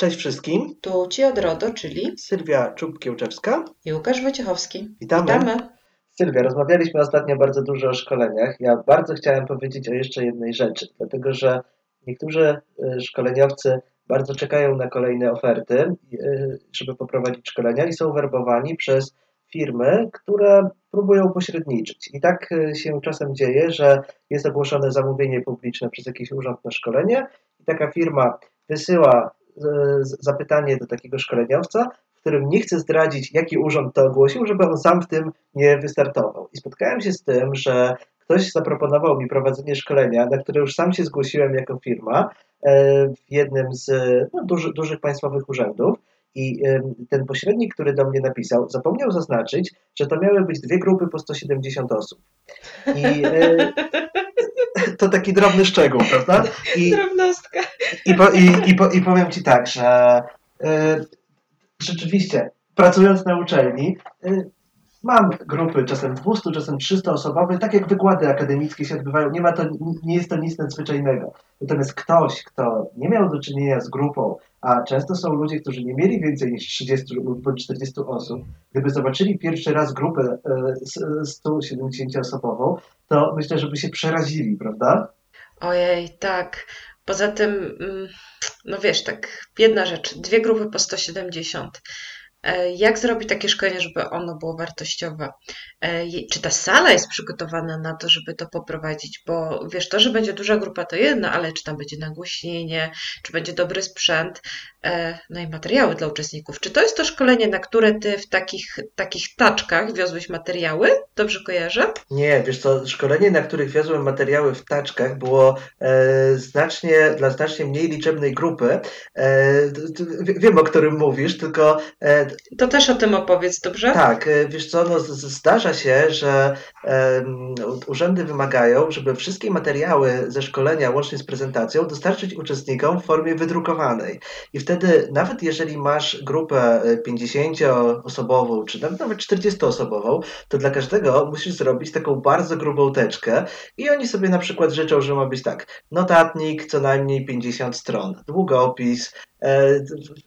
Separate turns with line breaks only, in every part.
Cześć wszystkim.
Tu Ci od RODO, czyli
Sylwia Czub-Kiełczewska
i Łukasz Wojciechowski.
Witamy.
Witamy.
Sylwia, rozmawialiśmy ostatnio bardzo dużo o szkoleniach. Ja bardzo chciałem powiedzieć o jeszcze jednej rzeczy, dlatego że niektórzy y, szkoleniowcy bardzo czekają na kolejne oferty, y, żeby poprowadzić szkolenia i są werbowani przez firmy, które próbują pośredniczyć. I tak y, się czasem dzieje, że jest ogłoszone zamówienie publiczne przez jakiś urząd na szkolenie i taka firma wysyła zapytanie do takiego szkoleniowca, w którym nie chcę zdradzić, jaki urząd to ogłosił, żeby on sam w tym nie wystartował. I spotkałem się z tym, że ktoś zaproponował mi prowadzenie szkolenia, na które już sam się zgłosiłem jako firma e, w jednym z no, duży, dużych państwowych urzędów. I ten pośrednik, który do mnie napisał, zapomniał zaznaczyć, że to miały być dwie grupy po 170 osób. I e, to taki drobny szczegół, prawda?
I, Drobnostka.
I, po, i, i, po, I powiem Ci tak, że y, rzeczywiście pracując na uczelni y, mam grupy czasem 200, czasem 300 osobowe, tak jak wykłady akademickie się odbywają, nie, ma to, nie jest to nic nadzwyczajnego. Natomiast ktoś, kto nie miał do czynienia z grupą, a często są ludzie, którzy nie mieli więcej niż 30 lub 40 osób, gdyby zobaczyli pierwszy raz grupę 170-osobową, e, to myślę, żeby się przerazili, prawda?
Ojej, tak. Poza tym, mm, no wiesz, tak, jedna rzecz, dwie grupy po 170. E, jak zrobić takie szkolenie, żeby ono było wartościowe? E, czy ta sala jest przygotowana na to, żeby to poprowadzić? Bo wiesz, to, że będzie duża grupa to jedno, ale czy tam będzie nagłośnienie, czy będzie dobry sprzęt, e, no i materiały dla uczestników. Czy to jest to szkolenie, na które ty w takich, takich taczkach wiozłeś materiały? Dobrze kojarzę?
Nie, wiesz co, szkolenie, na których wiozłem materiały w taczkach było e, znacznie, dla znacznie mniej liczebnej grupy. E, wiem, o którym mówisz, tylko...
E, to też o tym opowiedz, dobrze?
Tak, wiesz co, no, zdarza się, że um, urzędy wymagają, żeby wszystkie materiały ze szkolenia, łącznie z prezentacją, dostarczyć uczestnikom w formie wydrukowanej. I wtedy, nawet jeżeli masz grupę 50-osobową, e, czy nawet 40-osobową, to dla każdego musisz zrobić taką bardzo grubą teczkę i oni sobie na przykład życzą, że ma być tak, notatnik co najmniej 50 stron, długopis,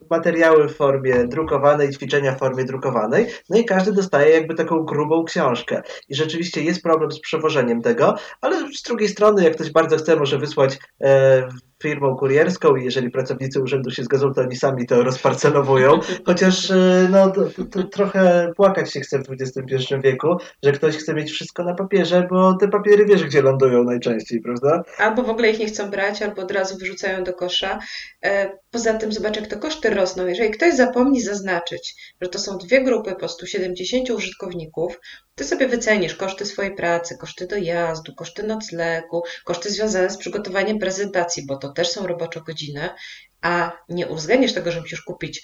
materiały w formie drukowanej, ćwiczenia w formie drukowanej, no i każdy dostaje jakby taką grubą książkę. I rzeczywiście jest problem z przewożeniem tego, ale z drugiej strony, jak ktoś bardzo chce, może wysłać e, firmą kurierską i jeżeli pracownicy urzędu się zgodzą, to oni sami to rozparcelowują. Chociaż e, no, to, to trochę płakać się chce w XXI wieku, że ktoś chce mieć wszystko na papierze, bo te papiery wiesz, gdzie lądują najczęściej, prawda?
Albo w ogóle ich nie chcą brać, albo od razu wyrzucają do kosza. E, poza tym zobacz, jak to koszty rosną. Jeżeli ktoś zapomni zaznaczyć, że to są dwie grupy po 170 użytkowników, ty sobie wycenisz koszty swojej pracy, koszty dojazdu, koszty noclegu, koszty związane z przygotowaniem prezentacji, bo to też są robocze godziny, a nie uwzględnisz tego, że musisz kupić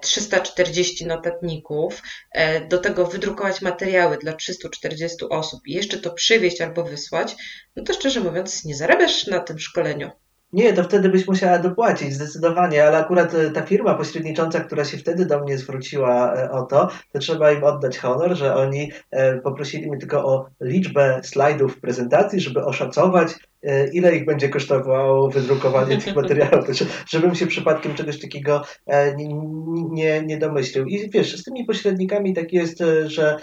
340 e, notatników, e, do tego wydrukować materiały dla 340 osób i jeszcze to przywieźć albo wysłać, no to szczerze mówiąc nie zarabiasz na tym szkoleniu.
Nie, to wtedy byś musiała dopłacić, zdecydowanie, ale akurat e, ta firma pośrednicząca, która się wtedy do mnie zwróciła e, o to, to trzeba im oddać honor, że oni e, poprosili mnie tylko o liczbę slajdów prezentacji, żeby oszacować, ile ich będzie kosztowało wydrukowanie tych materiałów, żebym się przypadkiem czegoś takiego e, nie, nie, nie domyślił. I wiesz, z tymi pośrednikami tak jest, e, że,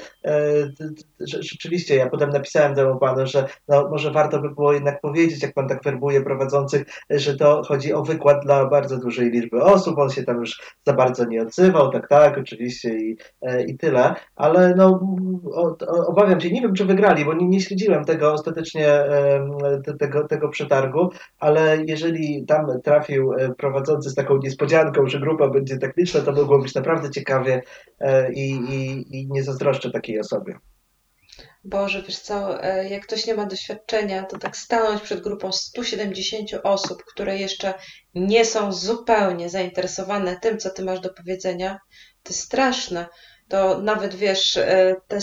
że rzeczywiście ja potem napisałem temu panu, że no, może warto by było jednak powiedzieć, jak pan tak werbuje prowadzących, że to chodzi o wykład dla bardzo dużej liczby osób, on się tam już za bardzo nie odzywał, tak, tak, oczywiście i, i tyle, ale no obawiam się, nie wiem czy wygrali, bo nie, nie śledziłem tego ostatecznie, te, tego, tego przetargu, ale jeżeli tam trafił e, prowadzący z taką niespodzianką, że grupa będzie tak liczna, to mogło być naprawdę ciekawie e, i, i, i nie zazdroszczę takiej osobie.
Boże, wiesz co, e, jak ktoś nie ma doświadczenia, to tak stanąć przed grupą 170 osób, które jeszcze nie są zupełnie zainteresowane tym, co ty masz do powiedzenia, to straszne to nawet wiesz, e, te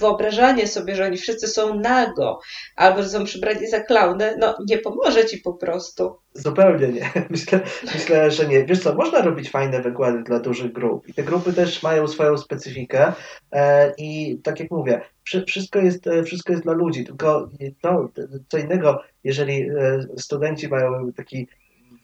wyobrażanie sobie, że oni wszyscy są nago, albo że są przybrani za klauny, no nie pomoże ci po prostu.
Zupełnie nie. Myślę, myślę, że nie. Wiesz co, można robić fajne wykłady dla dużych grup i te grupy też mają swoją specyfikę e, i tak jak mówię, wszystko jest, e, wszystko jest dla ludzi, tylko to, co innego, jeżeli studenci mają taki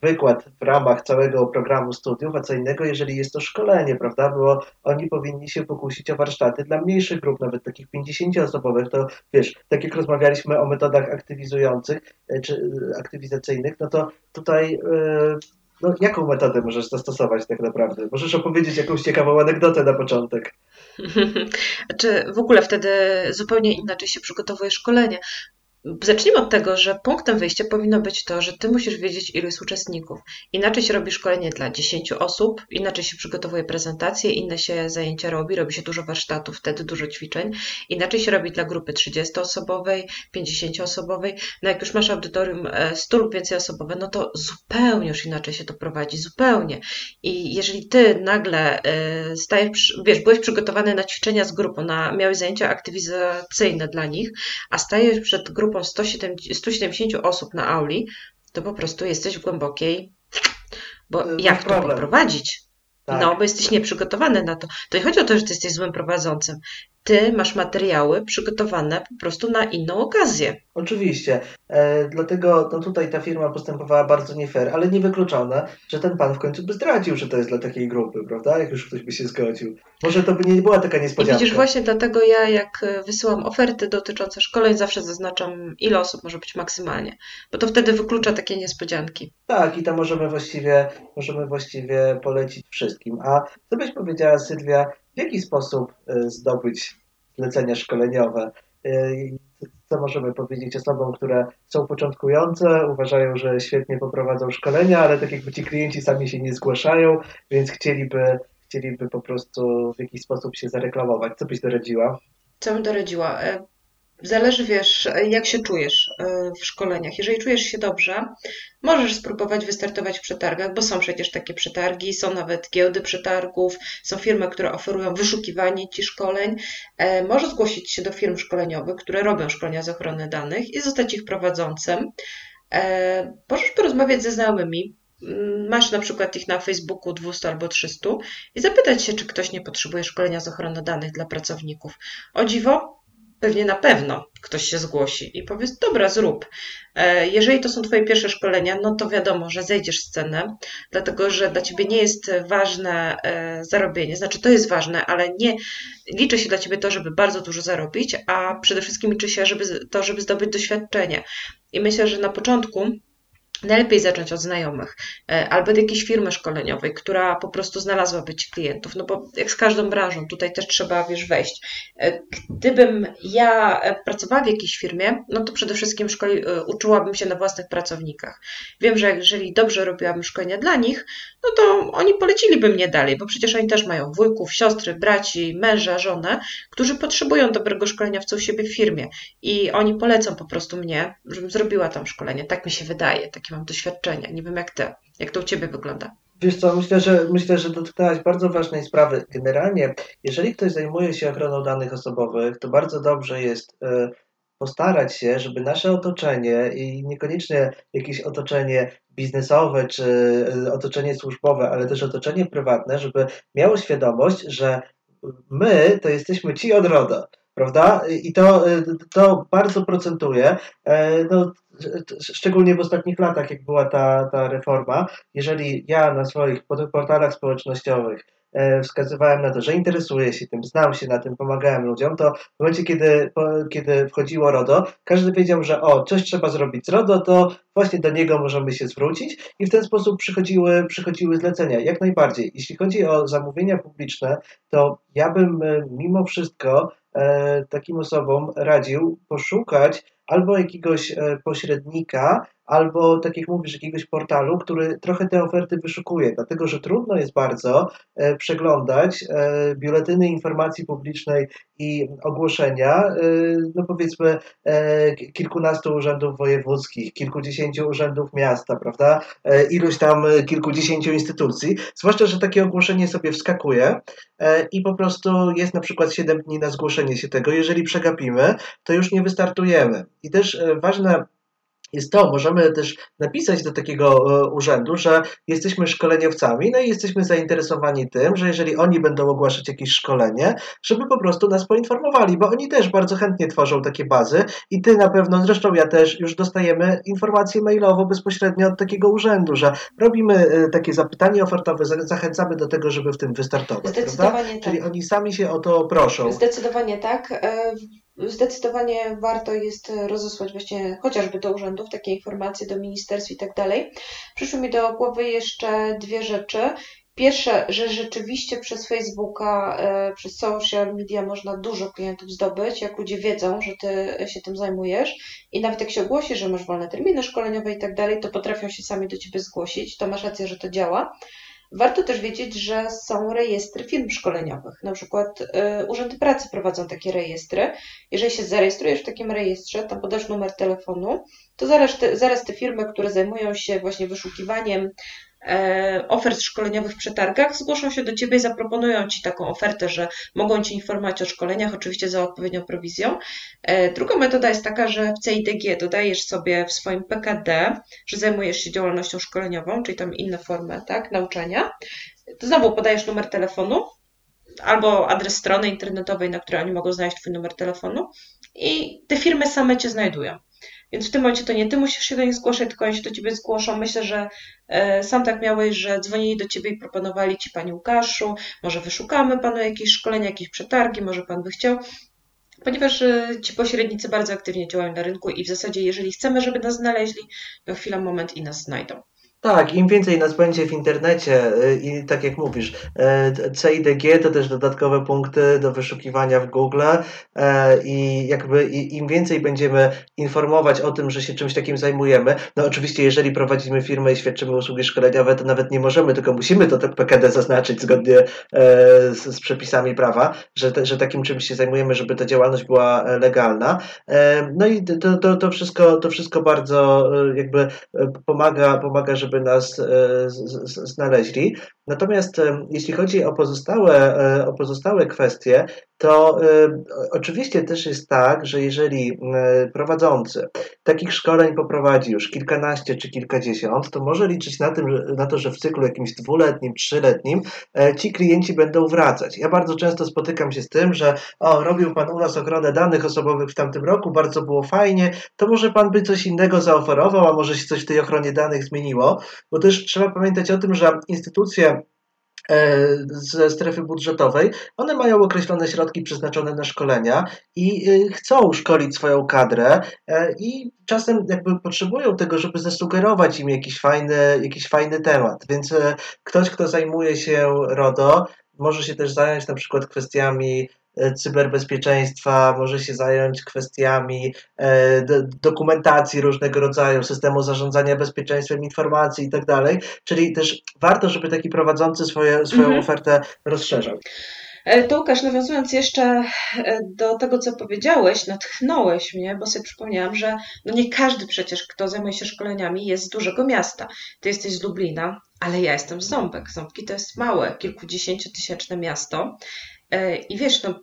wykład w ramach całego programu studiów, a co innego, jeżeli jest to szkolenie, prawda? Bo oni powinni się pokusić o warsztaty dla mniejszych grup, nawet takich 50-osobowych. To wiesz, tak jak rozmawialiśmy o metodach aktywizujących e, czy e, aktywizacyjnych, no to tutaj. Yy, no, jaką metodę możesz zastosować tak naprawdę? Możesz opowiedzieć jakąś ciekawą anegdotę na początek.
Czy w ogóle wtedy zupełnie inaczej się przygotowuje szkolenie? Zacznijmy od tego, że punktem wyjścia powinno być to, że ty musisz wiedzieć, ilu jest uczestników. Inaczej się robi szkolenie dla 10 osób, inaczej się przygotowuje prezentacje, inne się zajęcia robi, robi się dużo warsztatów, wtedy dużo ćwiczeń. Inaczej się robi dla grupy 30-osobowej, 50-osobowej. No jak już masz audytorium 100 e, lub więcej osobowe, no to zupełnie już inaczej się to prowadzi, zupełnie. I jeżeli ty nagle e, stajesz, wiesz, byłeś przygotowany na ćwiczenia z grupą, na, miałeś zajęcia aktywizacyjne dla nich, a stajesz przed grupą grupą 170, 170 osób na auli, to po prostu jesteś w głębokiej. Bo no jak to poprowadzić? Tak. No, bo jesteś nieprzygotowany na to. To nie chodzi o to, że ty jesteś złym prowadzącym ty masz materiały przygotowane po prostu na inną okazję.
Oczywiście. E, dlatego no tutaj ta firma postępowała bardzo nie fair, ale niewykluczone, że ten pan w końcu by zdradził, że to jest dla takiej grupy, prawda? Jak już ktoś by się zgodził. Może to by nie była taka niespodzianka.
I widzisz, właśnie dlatego ja jak wysyłam oferty dotyczące szkoleń, zawsze zaznaczam, ile osób może być maksymalnie, bo to wtedy wyklucza takie niespodzianki.
Tak, i to możemy właściwie, możemy właściwie polecić wszystkim. A co byś powiedziała, Sylwia, w jaki sposób e, zdobyć zlecenia szkoleniowe? E, co możemy powiedzieć osobom, które są początkujące, uważają, że świetnie poprowadzą szkolenia, ale tak jakby ci klienci sami się nie zgłaszają, więc chcieliby, chcieliby po prostu w jakiś sposób się zareklamować. Co byś doradziła?
Co bym doradziła? Zależy, wiesz, jak się czujesz e, w szkoleniach. Jeżeli czujesz się dobrze, możesz spróbować wystartować w przetargach, bo są przecież takie przetargi, są nawet giełdy przetargów, są firmy, które oferują wyszukiwanie ci szkoleń. E, możesz zgłosić się do firm szkoleniowych, które robią szkolenia z ochrony danych i zostać ich prowadzącym. E, możesz porozmawiać ze znajomymi, mm, masz na przykład ich na Facebooku 200 albo 300 i zapytać się, czy ktoś nie potrzebuje szkolenia z ochrony danych dla pracowników. O dziwo, pewnie na pewno ktoś się zgłosi i powie, dobra, zrób. E, jeżeli to są Twoje pierwsze szkolenia, no to wiadomo, że zejdziesz z cenę, dlatego że dla Ciebie nie jest ważne e, zarobienie. Znaczy, to jest ważne, ale nie liczy się dla Ciebie to, żeby bardzo dużo zarobić, a przede wszystkim liczy się żeby, to, żeby zdobyć doświadczenie. I myślę, że na początku Najlepiej zacząć od znajomych e, albo od jakiejś firmy szkoleniowej, która po prostu znalazłaby ci klientów. No bo jak z każdą branżą, tutaj też trzeba, wiesz, wejść. E, gdybym ja e, pracowała w jakiejś firmie, no to przede wszystkim szkoli, uczyłabym się na własnych pracownikach. Wiem, że jeżeli dobrze robiłabym szkolenia dla nich, no to oni poleciliby mnie dalej, bo przecież oni też mają wujków, siostry, braci, męża, żonę, którzy potrzebują dobrego szkolenia w co siebie w firmie i oni polecą po prostu mnie, żebym zrobiła tam szkolenie. Tak mi się wydaje, takie mam doświadczenia. Nie wiem jak ty, jak to u ciebie wygląda.
Wiesz co, myślę, że myślę, że dotknęłaś bardzo ważnej sprawy. Generalnie, jeżeli ktoś zajmuje się ochroną danych osobowych, to bardzo dobrze jest e, postarać się, żeby nasze otoczenie i niekoniecznie jakieś otoczenie biznesowe czy e, otoczenie służbowe, ale też otoczenie prywatne, żeby miało świadomość, że my to jesteśmy ci od RODO prawda? I to, to bardzo procentuje. E, no, szczególnie w ostatnich latach, jak była ta, ta reforma, jeżeli ja na swoich portalach społecznościowych e, wskazywałem na to, że interesuję się tym, znam się na tym, pomagałem ludziom, to w momencie, kiedy, kiedy wchodziło RODO, każdy wiedział, że o, coś trzeba zrobić z RODO, to właśnie do niego możemy się zwrócić i w ten sposób przychodziły, przychodziły zlecenia. Jak najbardziej. Jeśli chodzi o zamówienia publiczne, to ja bym e, mimo wszystko E, takim osobom radził poszukać albo jakiegoś e, pośrednika, albo tak jak mówisz, jakiegoś portalu, który trochę te oferty wyszukuje, dlatego że trudno jest bardzo e, przeglądać e, biuletyny informacji publicznej i ogłoszenia, no powiedzmy kilkunastu urzędów wojewódzkich, kilkudziesięciu urzędów miasta, prawda, iluś tam kilkudziesięciu instytucji, zwłaszcza, że takie ogłoszenie sobie wskakuje i po prostu jest na przykład 7 dni na zgłoszenie się tego, jeżeli przegapimy, to już nie wystartujemy. I też ważne jest to, możemy też napisać do takiego e, urzędu, że jesteśmy szkoleniowcami, no i jesteśmy zainteresowani tym, że jeżeli oni będą ogłaszać jakieś szkolenie, żeby po prostu nas poinformowali, bo oni też bardzo chętnie tworzą takie bazy i ty na pewno, zresztą ja też już dostajemy informację mailowo bezpośrednio od takiego urzędu, że robimy e, takie zapytanie ofertowe, zachęcamy do tego, żeby w tym wystartować.
Zdecydowanie prawda? tak.
Czyli oni sami się o to proszą.
Zdecydowanie tak. Zdecydowanie warto jest rozesłać właśnie chociażby do urzędów takie informacje, do ministerstw i tak dalej. Przyszły mi do głowy jeszcze dwie rzeczy. Pierwsze, że rzeczywiście przez Facebooka, e, przez social media można dużo klientów zdobyć, jak ludzie wiedzą, że ty się tym zajmujesz i nawet jak się ogłosi, że masz wolne terminy szkoleniowe i tak dalej, to potrafią się sami do ciebie zgłosić. To masz rację, że to działa. Warto też wiedzieć, że są rejestry firm szkoleniowych. Na przykład y, urzędy pracy prowadzą takie rejestry. Jeżeli się zarejestrujesz w takim rejestrze, tam podasz numer telefonu, to zaraz te, zaraz te firmy, które zajmują się właśnie wyszukiwaniem ofert szkoleniowych w przetargach, zgłoszą się do Ciebie i zaproponują Ci taką ofertę, że mogą Ci informować o szkoleniach, oczywiście za odpowiednią prowizją. E, druga metoda jest taka, że w CIDG dodajesz sobie w swoim PKD, że zajmujesz się działalnością szkoleniową, czyli tam inne formy tak, nauczania. To znowu podajesz numer telefonu albo adres strony internetowej, na której oni mogą znaleźć Twój numer telefonu i te firmy same Cię znajdują. Więc w tym momencie to nie ty musisz się do nich zgłaszać, tylko oni się do ciebie zgłoszą. Myślę, że e, sam tak miałeś, że dzwonili do ciebie i proponowali ci Panie Łukaszu, może wyszukamy Panu jakieś szkolenia, jakieś przetargi, może Pan by chciał. Ponieważ e, ci pośrednicy bardzo aktywnie działają na rynku i w zasadzie, jeżeli chcemy, żeby nas znaleźli, to chwila, moment i nas znajdą.
Tak, im więcej nas będzie w internecie y, i tak jak mówisz, y, CIDG to też dodatkowe punkty do wyszukiwania w Google y, i jakby im więcej będziemy informować o tym, że się czymś takim zajmujemy, no oczywiście jeżeli prowadzimy firmę i świadczymy usługi szkoleniowe, to nawet nie możemy, tylko musimy to PKD zaznaczyć zgodnie z, przepisami prawa, że, że takim czymś się zajmujemy, żeby ta działalność była e, legalna. E, no i to, to, to, wszystko, to wszystko bardzo jakby pomaga, pomaga, żeby żeby nas e, znaleźli. Natomiast e, jeśli chodzi o pozostałe, e, o pozostałe kwestie, to oczywiście też jest tak, że jeżeli prowadzący takich szkoleń poprowadzi już kilkanaście czy kilkadziesiąt, to może liczyć na, tym, na to, że w cyklu jakimś dwuletnim, trzyletnim ci klienci będą wracać. Ja bardzo często spotykam się z tym, że o, robił Pan u nas ochronę danych osobowych w tamtym roku, bardzo było fajnie, to może Pan by coś innego zaoferował, a może się coś w tej ochronie danych zmieniło bo też trzeba pamiętać o tym, że instytucje e, ze strefy budżetowej, one mają określone środki przeznaczone na szkolenia i e, chcą szkolić swoją kadrę e, i czasem jakby potrzebują tego, żeby zasugerować im jakiś fajny, jakiś fajny temat. Więc ktoś, kto zajmuje się RODO, może się też zająć na przykład kwestiami E, cyberbezpieczeństwa, może się zająć kwestiami e, dokumentacji różnego rodzaju, systemu zarządzania bezpieczeństwem informacji i tak dalej. Czyli też warto, żeby taki prowadzący swoje, swoją mhm. ofertę rozszerzał.
E, to Łukasz, nawiązując jeszcze do tego, co powiedziałeś, natchnąłeś mnie, bo sobie przypomniałam, że no nie każdy przecież, kto zajmuje się szkoleniami, jest z dużego miasta. Ty jesteś z Lublina, ale ja jestem z Ząbek. Ząbki to jest małe, kilkudziesięciotysięczne miasto. E, I wiesz, no,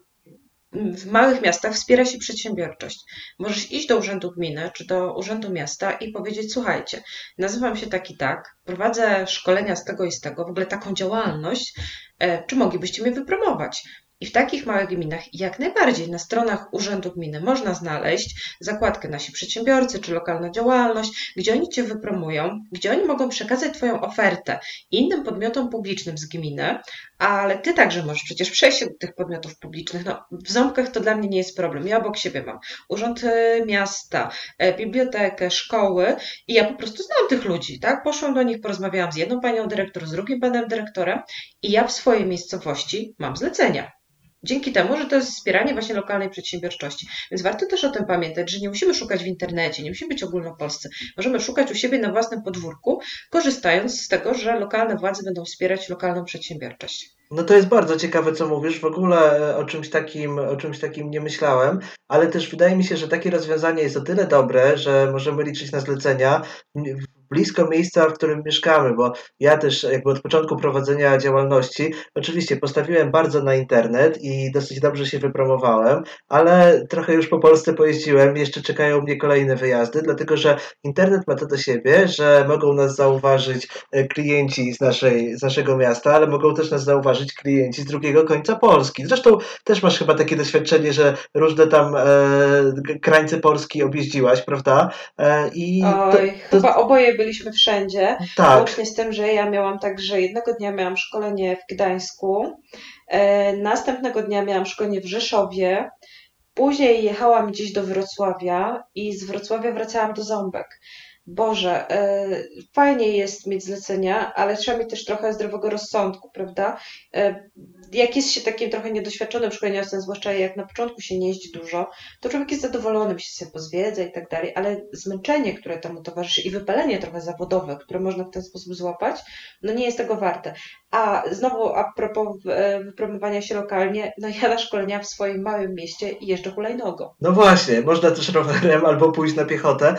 w małych miastach wspiera się przedsiębiorczość. Możesz iść do urzędu gminy czy do urzędu miasta i powiedzieć: Słuchajcie, nazywam się tak i tak, prowadzę szkolenia z tego i z tego, w ogóle taką działalność, e, czy moglibyście mnie wypromować? I w takich małych gminach jak najbardziej na stronach Urzędu Gminy można znaleźć zakładkę nasi przedsiębiorcy czy lokalna działalność, gdzie oni Cię wypromują, gdzie oni mogą przekazać Twoją ofertę innym podmiotom publicznym z gminy, ale Ty także możesz przecież przejść do tych podmiotów publicznych. No, w Ząbkach to dla mnie nie jest problem. Ja obok siebie mam Urząd e, Miasta, e, bibliotekę, szkoły i ja po prostu znam tych ludzi, tak? Poszłam do nich, porozmawiałam z jedną panią dyrektor, z drugim panem dyrektorem i ja w swojej miejscowości mam zlecenia Dzięki temu, że to jest wspieranie właśnie lokalnej przedsiębiorczości. Więc warto też o tym pamiętać, że nie musimy szukać w internecie, nie musimy być ogólnopolscy. Możemy szukać u siebie na własnym podwórku, korzystając z tego, że lokalne władze będą wspierać lokalną przedsiębiorczość.
No to jest bardzo ciekawe, co mówisz. W ogóle e, o czymś takim, o czymś takim nie myślałem, ale też wydaje mi się, że takie rozwiązanie jest o tyle dobre, że możemy liczyć na zlecenia blisko miejsca, w którym mieszkamy, bo ja też jakby od początku prowadzenia działalności, oczywiście postawiłem bardzo na internet i dosyć dobrze się wypromowałem, ale trochę już po Polsce pojeździłem, jeszcze czekają mnie kolejne wyjazdy, dlatego że internet ma to do siebie, że mogą nas zauważyć e, klienci z, naszej, z naszego miasta, ale mogą też nas zauważyć klienci z drugiego końca Polski. Zresztą też masz chyba takie doświadczenie, że różne tam e, krańce Polski objeździłaś, prawda?
E, i Oj, to, to... chyba oboje byliśmy wszędzie. Tak. Łącznie z tym, że ja miałam także jednego dnia miałam szkolenie w Gdańsku, e, następnego dnia miałam szkolenie w Rzeszowie, później jechałam gdzieś do Wrocławia i z Wrocławia wracałam do Ząbek. Boże, e, fajnie jest mieć zlecenia, ale trzeba mieć też trochę zdrowego rozsądku, prawda? E, jak jest się takim trochę niedoświadczonym szkoleniowcem, zwłaszcza jak na początku się nie jeździ dużo, to człowiek jest zadowolony, się sobie pozwiedza i tak dalej, ale zmęczenie, które temu towarzyszy i wypalenie trochę zawodowe, które można w ten sposób złapać, no nie jest tego warte. A znowu a propos e, wypromowania się lokalnie, no ja na szkolenia w swoim małym mieście jeżdżę hulajnogą.
No właśnie, można też rowerem albo pójść na piechotę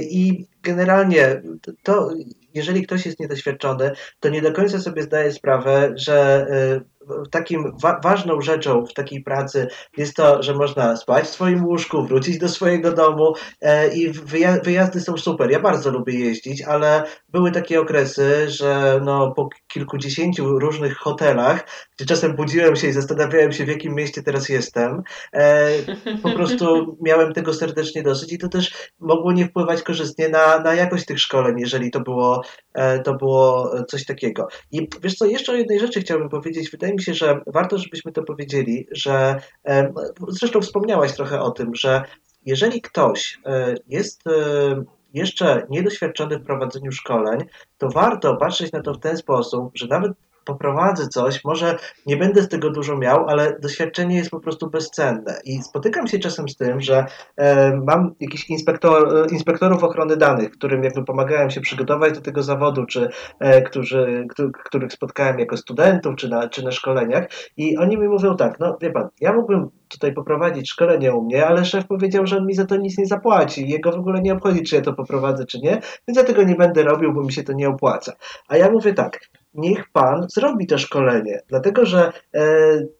i generalnie to, jeżeli ktoś jest niedoświadczony, to nie do końca sobie zdaje sprawę, że y, takim wa ważną rzeczą w takiej pracy jest to, że można spać w swoim łóżku, wrócić do swojego domu e, i wyja wyjazdy są super. Ja bardzo lubię jeździć, ale były takie okresy, że no, po kilkudziesięciu różnych hotelach, gdzie czasem budziłem się i zastanawiałem się, w jakim mieście teraz jestem, e, po prostu miałem tego serdecznie dosyć i to też mogło nie wpływać korzystnie na, na jakość tych szkoleń, jeżeli to było, e, to było coś takiego. I wiesz co, jeszcze o jednej rzeczy chciałbym powiedzieć. Wydaje mi się, że warto, żebyśmy to powiedzieli, że e, zresztą wspomniałaś trochę o tym, że jeżeli ktoś e, jest jeszcze niedoświadczony w prowadzeniu szkoleń, to warto patrzeć na to w ten sposób, że nawet poprowadzę coś, może nie będę z tego dużo miał, ale doświadczenie jest po prostu bezcenne. I spotykam się czasem z tym, że e, mam jakichś inspektor, e, inspektorów ochrony danych, którym jakby pomagałem się przygotować do tego zawodu, czy e, którzy, których spotkałem jako studentów, czy na, czy na szkoleniach i oni mi mówią tak, no wie pan, ja mógłbym tutaj poprowadzić szkolenie u mnie, ale szef powiedział, że on mi za to nic nie zapłaci. Jego w ogóle nie obchodzi, czy ja to poprowadzę, czy nie, więc ja tego nie będę robił, bo mi się to nie opłaca. A ja mówię tak, niech pan zrobi to szkolenie, dlatego że e,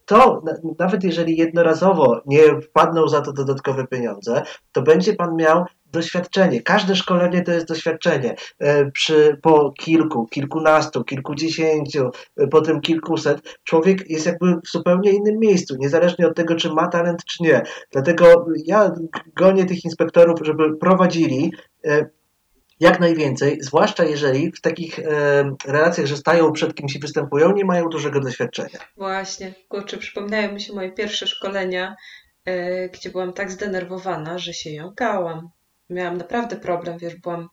to, nawet jeżeli jednorazowo nie wpadną za to dodatkowe pieniądze, to będzie pan miał doświadczenie. Każde szkolenie to jest doświadczenie. E, przy, po kilku, kilkunastu, kilkudziesięciu, e, potem kilkuset, człowiek jest jakby w zupełnie innym miejscu, niezależnie od tego, czy ma talent, czy nie. Dlatego ja gonię tych inspektorów, żeby prowadzili jak najwięcej, zwłaszcza jeżeli w takich e, relacjach, że stają przed kimś i występują, nie mają dużego doświadczenia.
Właśnie, kurczę, przypomniają mi się moje pierwsze szkolenia, e, gdzie byłam tak zdenerwowana, że się jąkałam. Miałam naprawdę problem, wiesz, byłam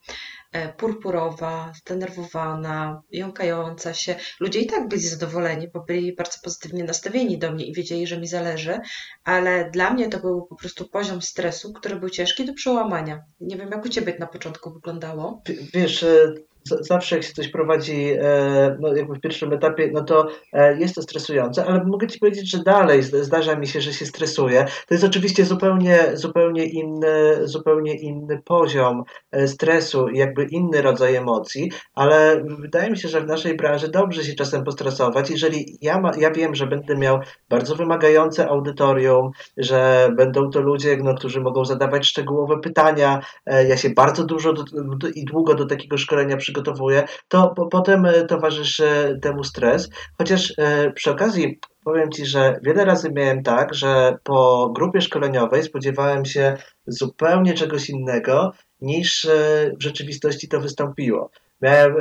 purpurowa, zdenerwowana, jąkająca się. Ludzie i tak byli zadowoleni, bo byli bardzo pozytywnie nastawieni do mnie i wiedzieli, że mi zależy, ale dla mnie to był po prostu poziom stresu, który był ciężki do przełamania. Nie wiem, jak u Ciebie na początku wyglądało.
Wiesz, e, zawsze jak się coś prowadzi e, no jakby w pierwszym etapie, no to e, jest to stresujące, ale mogę Ci powiedzieć, że dalej zdarza mi się, że się stresuję. To jest oczywiście zupełnie, zupełnie, inny, zupełnie inny poziom e, stresu i jakby inny rodzaj emocji, ale wydaje mi się, że w naszej branży dobrze się czasem postresować. Jeżeli ja, ma, ja wiem, że będę miał bardzo wymagające audytorium, że będą to ludzie, no, którzy mogą zadawać szczegółowe pytania, ja się bardzo dużo do, do, i długo do takiego szkolenia przygotowuję, przygotowuje, to po, potem e, towarzyszy temu stres. Chociaż e, przy okazji powiem Ci, że wiele razy miałem tak, że po grupie szkoleniowej spodziewałem się zupełnie czegoś innego, niż e, w rzeczywistości to wystąpiło. Miałem,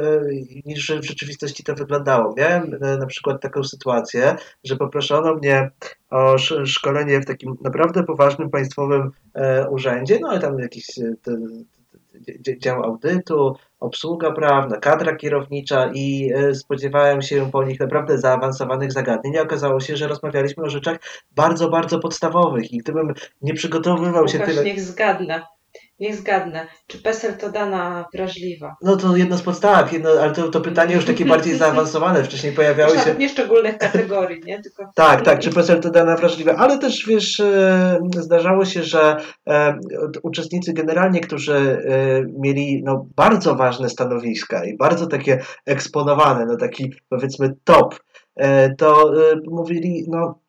niż w rzeczywistości to wyglądało. Miałem na przykład taką sytuację, że poproszono mnie o szkolenie w takim naprawdę poważnym państwowym urzędzie, no ale tam jakiś dział audytu, obsługa prawna, kadra kierownicza i e, spodziewałem się po nich naprawdę zaawansowanych zagadnień. Okazało się, że rozmawialiśmy o rzeczach bardzo, bardzo podstawowych i gdybym nie przygotowywał się
tyle... niech zgadnę. Niech zgadnę. Czy PESEL to dana wrażliwa?
No to jedno z podstaw, jedno, ale to, to pytanie już takie bardziej zaawansowane. Wcześniej pojawiały się...
Nie szczególnych kategorii, nie? Tylko...
Tak, tak, czy PESEL to dana wrażliwa, ale też wiesz, e, zdarzało się, że e, uczestnicy generalnie, którzy e, mieli no, bardzo ważne stanowiska i bardzo takie eksponowane, no taki powiedzmy top, to mówili, no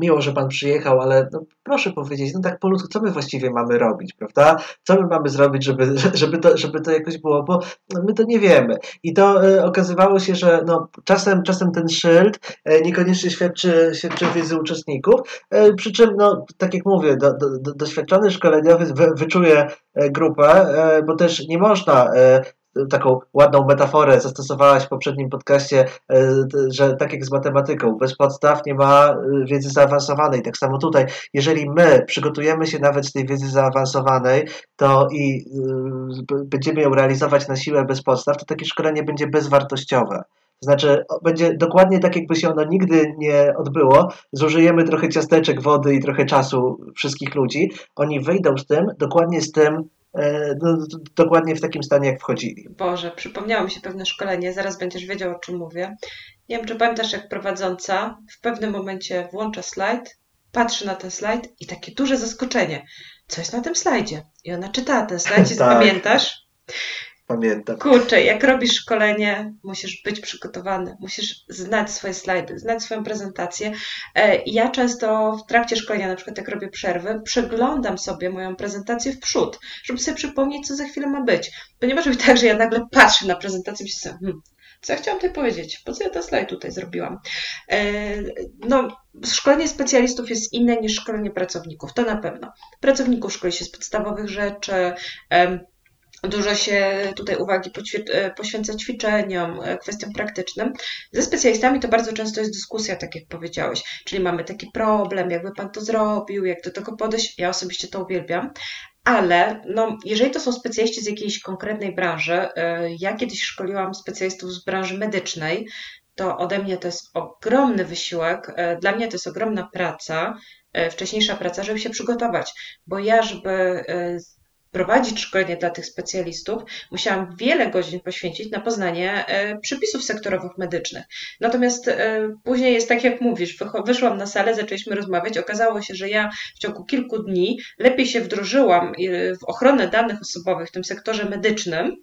miło, że pan przyjechał, ale no, proszę powiedzieć, no tak po ludzku, co my właściwie mamy robić, prawda? Co my mamy zrobić, żeby, żeby, to, żeby to jakoś było, bo my to nie wiemy. I to e, okazywało się, że no, czasem, czasem ten szyld e, niekoniecznie świadczy, świadczy wiedzy uczestników, e, przy czym, no, tak jak mówię, do, do, do, doświadczony szkoleniowiec wyczuje e, grupę, bo też nie można taką ładną metaforę zastosowałaś w poprzednim podcaście, e, że tak jak z matematyką, bez podstaw nie ma e, wiedzy zaawansowanej. Tak samo tutaj, jeżeli my przygotujemy się nawet z tej wiedzy zaawansowanej, to i e, będziemy ją realizować na siłę bez podstaw, to takie szkolenie będzie bezwartościowe. To znaczy, będzie dokładnie tak, jakby się ono nigdy nie odbyło. Zużyjemy trochę ciasteczek, wody i trochę czasu wszystkich ludzi. Oni wyjdą z tym, dokładnie z tym, E, no, dokładnie w takim stanie, jak wchodzili.
Boże, przypomniało mi się pewne szkolenie, zaraz będziesz wiedział, o czym mówię. Nie wiem, czy pamiętasz, jak prowadząca w pewnym momencie włącza slajd, patrzy na ten slajd i takie duże zaskoczenie. Co jest na tym slajdzie? I ona czyta ten slajd i tak. pamiętasz?
Pamiętam.
Kurczę, jak robisz szkolenie, musisz być przygotowany, musisz znać swoje slajdy, znać swoją prezentację. E, ja często w trakcie szkolenia, na przykład jak robię przerwy, przeglądam sobie moją prezentację w przód, żeby sobie przypomnieć, co za chwilę ma być. Bo nie może być tak, że ja nagle patrzę na prezentację i myślę, hmm, co ja chciałam tutaj powiedzieć? Po co ja ten slajd tutaj zrobiłam? E, no, szkolenie specjalistów jest inne niż szkolenie pracowników, to na pewno. Pracowników szkoli się z podstawowych rzeczy, Dużo się tutaj uwagi e, poświęca ćwiczeniom, e, kwestiom praktycznym. Ze specjalistami to bardzo często jest dyskusja, tak jak powiedziałeś, czyli mamy taki problem, jakby pan to zrobił, jak do tego podejść. Ja osobiście to uwielbiam, ale no, jeżeli to są specjaliści z jakiejś konkretnej branży, e, ja kiedyś szkoliłam specjalistów z branży medycznej, to ode mnie to jest ogromny wysiłek, dla mnie to jest ogromna praca, wcześniejsza praca, żeby się przygotować, bo ja, żeby prowadzić szkolenie dla tych specjalistów, musiałam wiele godzin poświęcić na poznanie e, przepisów sektorowych medycznych. Natomiast e, później jest tak, jak mówisz, wyszłam na salę, zaczęliśmy rozmawiać, okazało się, że ja w ciągu kilku dni lepiej się wdrożyłam e, w ochronę danych osobowych w tym sektorze medycznym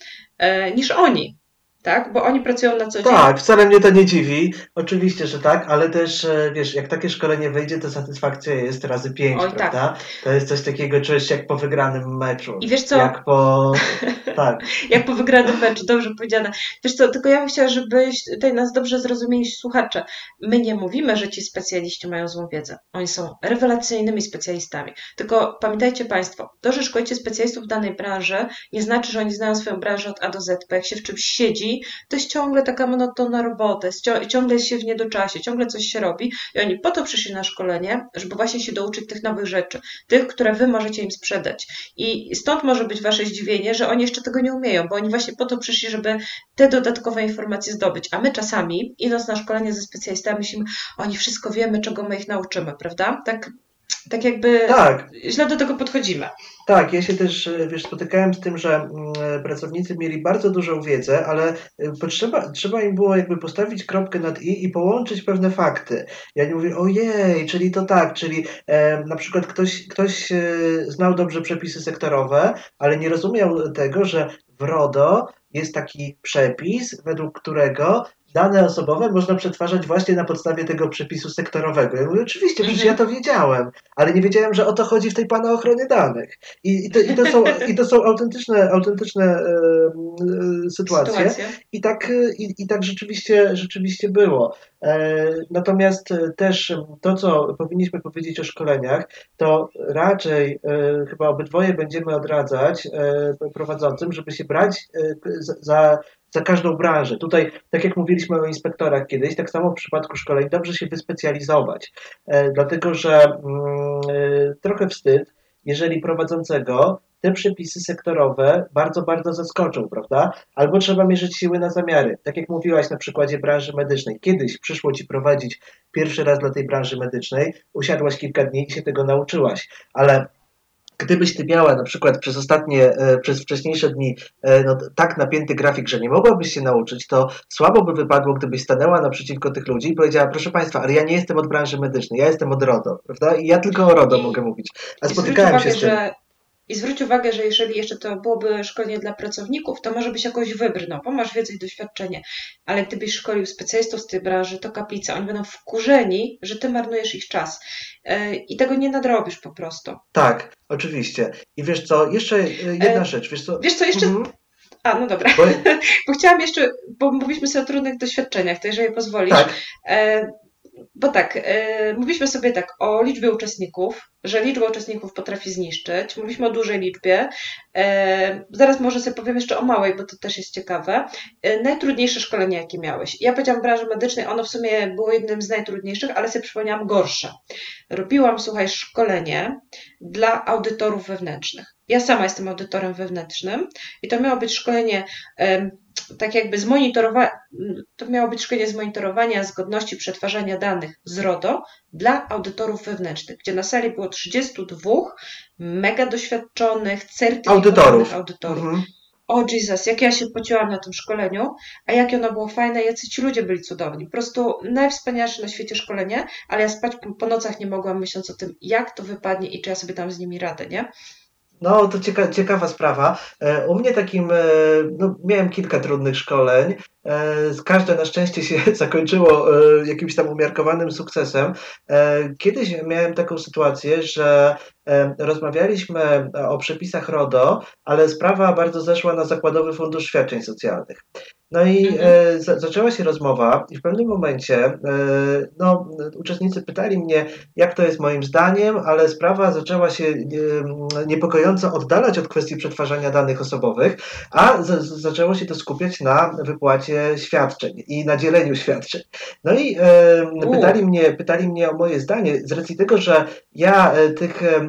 niż oni tak? Bo oni pracują na co dzień.
Tak, wcale mnie to nie dziwi. Oczywiście, że tak, ale też e, wiesz, jak takie szkolenie wyjdzie, to satysfakcja jest razy pięć, Oj, tak. prawda? Tak. To jest coś takiego, czujesz się jak po wygranym meczu.
I wiesz co?
Jak po...
tak. jak po wygranym meczu, dobrze powiedziane. Wiesz co, tylko ja bym chciała, żebyś tutaj nas dobrze zrozumieli słuchacze. My nie mówimy, że ci specjaliści mają złą wiedzę. Oni są rewelacyjnymi specjalistami. Tylko pamiętajcie Państwo, to, że szkolicie specjalistów w danej branży, nie znaczy, że oni znają swoją branżę od A do Z. Bo jak się w czymś siedzi, to jest ciągle taka monotonna robota, ciągle się w niedoczasie, ciągle coś się robi i oni po to przyszli na szkolenie, żeby właśnie się douczyć tych nowych rzeczy, tych, które wy możecie im sprzedać. I stąd może być wasze zdziwienie, że oni jeszcze tego nie umieją, bo oni właśnie po to przyszli, żeby te dodatkowe informacje zdobyć. A my czasami, idąc na szkolenie ze specjalistami, myślimy, oni wszystko wiemy, czego my ich nauczymy, prawda? Tak tak jakby tak. źle do tego podchodzimy.
Tak, ja się też wiesz, spotykałem z tym, że mm, pracownicy mieli bardzo dużą wiedzę, ale y, potrzeba, trzeba im było jakby postawić kropkę nad i i połączyć pewne fakty. Ja nie mówię, ojej, czyli to tak, czyli e, na przykład ktoś, ktoś e, znał dobrze przepisy sektorowe, ale nie rozumiał tego, że w RODO jest taki przepis, według którego dane osobowe można przetwarzać właśnie na podstawie tego przepisu sektorowego. Ja mówię, oczywiście, przecież ja to wiedziałem, ale nie wiedziałem, że o to chodzi w tej pana ochronie danych. I, i, to, i, to, są, i to są autentyczne, autentyczne e, e, sytuacje. Sytuacja. I tak, i, i tak rzeczywiście, rzeczywiście było. E, natomiast też to, co powinniśmy powiedzieć o szkoleniach, to raczej e, chyba obydwoje będziemy odradzać e, prowadzącym, żeby się brać e, za za każdą branżę. Tutaj, tak jak mówiliśmy o inspektorach kiedyś, tak samo w przypadku szkoleń dobrze się wyspecjalizować, e, dlatego że mm, e, trochę wstyd, jeżeli prowadzącego te przepisy sektorowe bardzo, bardzo zaskoczą, prawda? Albo trzeba mierzyć siły na zamiary. Tak jak mówiłaś na przykładzie branży medycznej. Kiedyś przyszło ci prowadzić pierwszy raz dla tej branży medycznej, usiadłaś kilka dni i się tego nauczyłaś, ale gdybyś ty miała na przykład przez ostatnie, e, przez wcześniejsze dni e, no, tak napięty grafik, że nie mogłabyś się nauczyć, to słabo by wypadło, gdybyś stanęła naprzeciwko tych ludzi i powiedziała, proszę Państwa, ale ja nie jestem od branży medycznej, ja jestem od RODO, prawda? I ja tylko o RODO I, mogę mówić. A spotykałem się z tym. Że
i zwróć uwagę, że jeżeli jeszcze to byłoby szkolenie dla pracowników, to może byś jakoś wybrnął, bo masz wiedzę i doświadczenie. Ale gdybyś szkolił specjalistów z tej branży, to kaplica. Oni będą wkurzeni, że ty marnujesz ich czas. E, I tego nie nadrobisz po prostu.
Tak, oczywiście. I wiesz co, jeszcze e, jedna e, rzecz. Wiesz co,
wiesz co jeszcze... Mhm. A, no dobra. Bo... bo chciałam jeszcze, bo mówiliśmy sobie o trudnych doświadczeniach, to jeżeli pozwolisz. Tak. Bo tak, yy, mówiliśmy sobie tak o liczbie uczestników, że liczba uczestników potrafi zniszczyć. Mówiliśmy o dużej liczbie. Yy, zaraz może sobie powiem jeszcze o małej, bo to też jest ciekawe. Yy, najtrudniejsze szkolenie, jakie miałeś. Ja powiedziałam w branży medycznej, ono w sumie było jednym z najtrudniejszych, ale sobie przypomniałam gorsze. Robiłam, słuchaj, szkolenie dla audytorów wewnętrznych. Ja sama jestem audytorem wewnętrznym i to miało być szkolenie tak jakby zmonitorować, to miało być szkolenie zmonitorowania zgodności przetwarzania danych z RODO dla audytorów wewnętrznych, gdzie na sali było 32 mega doświadczonych, certyfikowanych audytorów. audytorów. Mhm. O Jesus, jak ja się pociłam na tym szkoleniu, a jak ono było fajne, jacy ci ludzie byli cudowni. Po prostu najwspanialsze na świecie szkolenie, ale ja spać po, po nocach nie mogłam myśląc o tym, jak to wypadnie i czy ja sobie tam z nimi radę, nie?
No, to cieka ciekawa sprawa. E, u mnie takim, e, no, miałem kilka trudnych szkoleń. E, każde na szczęście się zakończyło jakimś tam umiarkowanym sukcesem. Kiedyś miałem taką sytuację, że rozmawialiśmy o przepisach RODO, ale sprawa bardzo zeszła na Zakładowy Fundusz Świadczeń Socjalnych. No i mhm. e, za, zaczęła się rozmowa i w pewnym momencie e, no, uczestnicy pytali mnie, jak to jest moim zdaniem, ale sprawa zaczęła się e, niepokojąco oddalać od kwestii przetwarzania danych osobowych, a zaczęło się to skupiać na wypłacie świadczeń i na dzieleniu świadczeń. No i e, pytali, mnie, pytali mnie o moje zdanie z racji tego, że ja e, tych e,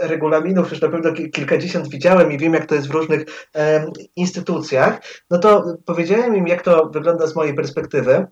regulaminów już na pewno kilkadziesiąt widziałem i wiem, jak to jest w różnych instytucjach, no to powiedziałem im, jak to wygląda z mojej perspektywy.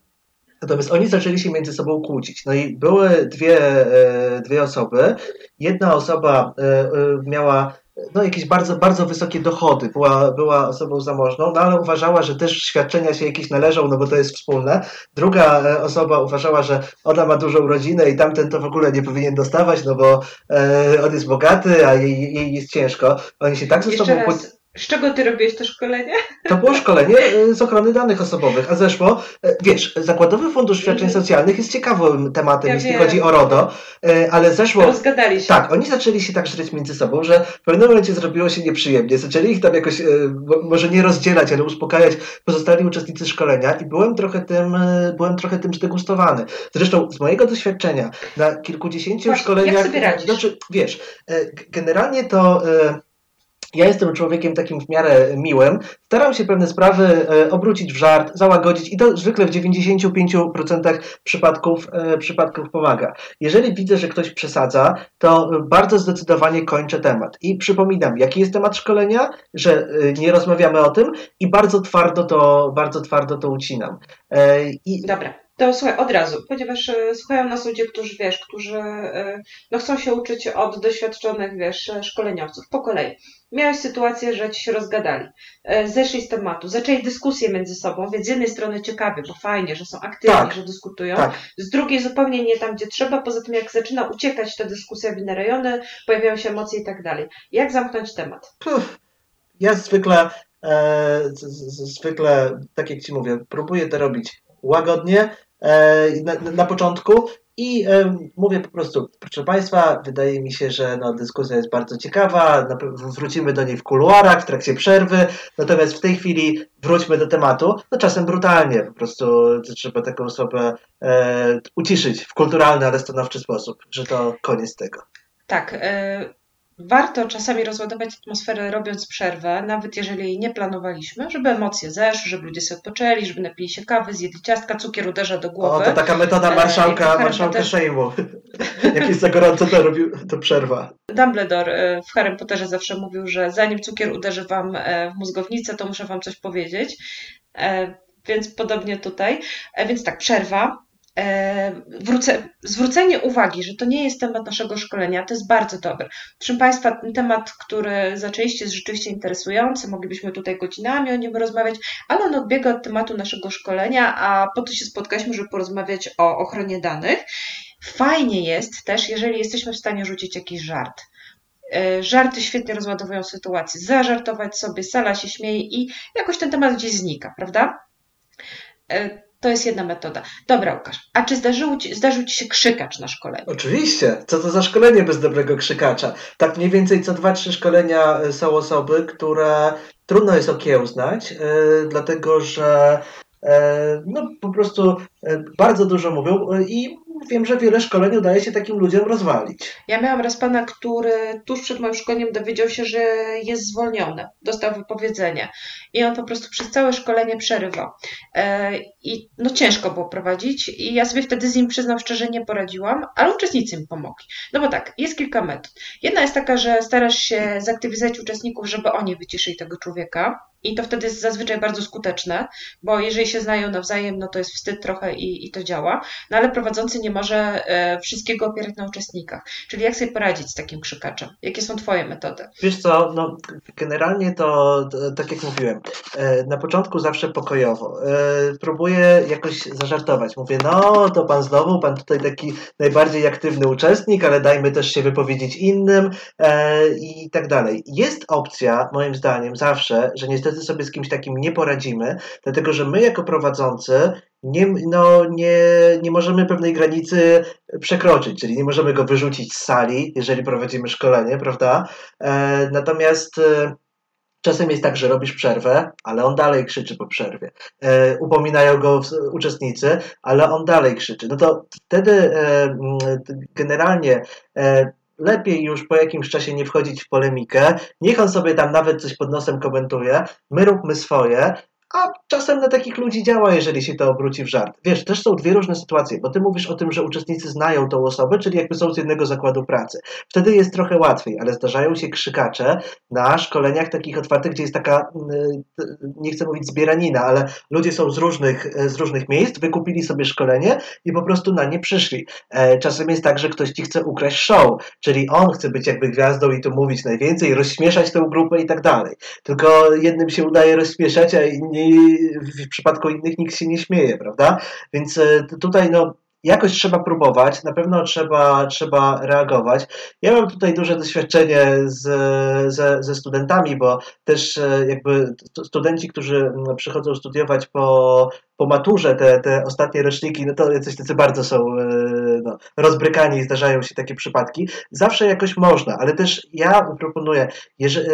Natomiast oni zaczęli się między sobą kłócić. No i były dwie, e, dwie osoby. Jedna osoba e, e, miała no, jakieś bardzo, bardzo wysokie dochody, była, była osobą zamożną, no ale uważała, że też świadczenia się jakieś należą, no bo to jest wspólne. Druga osoba uważała, że ona ma dużą rodzinę i tamten to w ogóle nie powinien dostawać, no bo e, on jest bogaty, a jej, jej jest ciężko. Oni się tak ze sobą...
Raz. Z czego ty robiłeś to szkolenie?
To było szkolenie e, z ochrony danych osobowych, a zeszło, e, wiesz, Zakładowy Fundusz Świadczeń mhm. Socjalnych jest ciekawym tematem, ja jeśli wiem. chodzi o RODO, e, ale zeszło...
Rozgadali się.
Tak, oni zaczęli się tak żreć między sobą, że w pewnym momencie zrobiło się nieprzyjemnie. Zaczęli ich tam jakoś, może nie rozdzielać, ale uspokajać pozostali uczestnicy szkolenia i byłem trochę tym, byłem trochę tym zdegustowany. Zresztą z mojego doświadczenia na kilkudziesięciu Właśnie, szkoleniach... Jak
sobie radzisz?
Znaczy, wiesz, generalnie to ja jestem człowiekiem takim w miarę miłym. Staram się pewne sprawy e, obrócić w żart, załagodzić i to zwykle w 95% przypadków, e, przypadków pomaga. Jeżeli widzę, że ktoś przesadza, to bardzo zdecydowanie kończę temat. I przypominam, jaki jest temat szkolenia, że e, nie rozmawiamy o tym i bardzo twardo to, bardzo twardo to ucinam.
I... Dobra. To słuchaj, od razu, ponieważ e, słuchają nas ludzie, którzy, wiesz, którzy e, no, chcą się uczyć od doświadczonych, wiesz, szkoleniowców. Po kolei. Miałeś sytuację, że ci się rozgadali, e, zeszli z tematu, zaczęli dyskusję między sobą, więc z jednej strony ciekawie, bo fajnie, że są aktywni, tak, że dyskutują, tak. z drugiej zupełnie nie tam, gdzie trzeba, poza tym jak zaczyna uciekać ta dyskusja w inne rejony, pojawiają się emocje i tak dalej. Jak zamknąć temat?
Puh, ja zwykle, e, z, z, zwykle, tak jak Ci mówię, próbuję to robić łagodnie, E, na, na początku. I e, mówię po prostu, proszę Państwa, wydaje mi się, że no, dyskusja jest bardzo ciekawa, wrócimy do niej w kuluarach, w trakcie przerwy, natomiast w tej chwili wróćmy do tematu, no czasem brutalnie, po prostu trzeba taką osobę e, uciszyć w kulturalny, ale stanowczy sposób, że to koniec tego.
Tak, e, Warto czasami rozładować atmosferę, robiąc przerwę, nawet jeżeli jej nie planowaliśmy, żeby emocje zeszły, żeby ludzie sobie odpoczęli, żeby napili się kawy, zjedli ciastka, cukier uderza do głowy.
O, to taka metoda e, marszałka, marszałka też... Sejmu. Jak jest za gorąco, to, robi, to przerwa.
Dumbledore e, w Harry Potterze zawsze mówił, że zanim cukier uderzy wam e, w mózgownicę, to muszę wam coś powiedzieć. Więc podobnie tutaj. Więc tak, przerwa, E, wrócę, zwrócenie uwagi, że to nie jest temat naszego szkolenia, to jest bardzo dobre. Proszę Państwa, ten temat, który zaczęliście, jest rzeczywiście interesujący, moglibyśmy tutaj godzinami o nim rozmawiać, ale on odbiega od tematu naszego szkolenia, a po to się spotkaliśmy, żeby porozmawiać o ochronie danych. Fajnie jest też, jeżeli jesteśmy w stanie rzucić jakiś żart. E, żarty świetnie rozładowują sytuację. Zażartować sobie, sala się śmieje i jakoś ten temat gdzieś znika, prawda? To jest jedna metoda. Dobra, Łukasz, a czy zdarzył ci, zdarzył Ci się krzykacz na szkoleniu?
Oczywiście. Co to za szkolenie bez dobrego krzykacza? Tak mniej więcej co dwa, trzy szkolenia e, są osoby, które trudno jest okiełznać, yy, dlatego że no, po prostu bardzo dużo mówią i wiem, że wiele szkoleń udaje się takim ludziom rozwalić.
Ja miałam raz pana, który tuż przed moim szkoleniem dowiedział się, że jest zwolniony, dostał wypowiedzenie i on po prostu przez całe szkolenie przerywał. E, I no ciężko było prowadzić i ja sobie wtedy z nim przyznam szczerze nie poradziłam, ale uczestnicy mi pomogli. No bo tak, jest kilka metod. Jedna jest taka, że starasz się zaktywizować uczestników, żeby oni wyciszyli tego człowieka, i to wtedy jest zazwyczaj bardzo skuteczne, bo jeżeli się znają nawzajem, no to jest wstyd trochę i, i to działa. No ale prowadzący nie może e, wszystkiego opierać na uczestnikach. Czyli jak sobie poradzić z takim krzykaczem? Jakie są Twoje metody?
Wiesz co, no generalnie to tak jak mówiłem, e, na początku zawsze pokojowo. E, próbuję jakoś zażartować. Mówię, no to pan znowu, pan tutaj taki najbardziej aktywny uczestnik, ale dajmy też się wypowiedzieć innym i tak dalej. Jest opcja, moim zdaniem, zawsze, że niestety sobie z kimś takim nie poradzimy, dlatego że my jako prowadzący nie, no, nie, nie możemy pewnej granicy przekroczyć, czyli nie możemy go wyrzucić z sali, jeżeli prowadzimy szkolenie, prawda? E, natomiast e, czasem jest tak, że robisz przerwę, ale on dalej krzyczy po przerwie. E, upominają go uczestnicy, ale on dalej krzyczy. No to wtedy e, generalnie e, lepiej już po jakimś czasie nie wchodzić w polemikę. Niech on sobie tam nawet coś pod nosem komentuje. My róbmy swoje. A czasem na takich ludzi działa, jeżeli się to obróci w żart. Wiesz, też są dwie różne sytuacje, bo ty mówisz o tym, że uczestnicy znają tą osobę, czyli jakby są z jednego zakładu pracy. Wtedy jest trochę łatwiej, ale zdarzają się krzykacze na szkoleniach takich otwartych, gdzie jest taka, mm, nie chcę mówić zbieranina, ale ludzie są z różnych, z różnych miejsc, wykupili sobie szkolenie i po prostu na nie przyszli. E, czasem jest tak, że ktoś ci chce ukraść show, czyli on chce być jakby gwiazdą i tu mówić najwięcej, rozśmieszać tę grupę i tak dalej. Tylko jednym się udaje rozśmieszać, a inni w przypadku innych nikt się nie śmieje, prawda? Więc e, tutaj no, jakoś trzeba próbować, na pewno trzeba, trzeba reagować. Ja mam tutaj duże doświadczenie z, ze, ze studentami, bo też e, jakby studenci, którzy przychodzą studiować po, po maturze, te, te ostatnie roczniki, no to jacyś tacy bardzo są e, no, rozbrykani i zdarzają się takie przypadki. Zawsze jakoś można, ale też ja proponuję, jeżeli,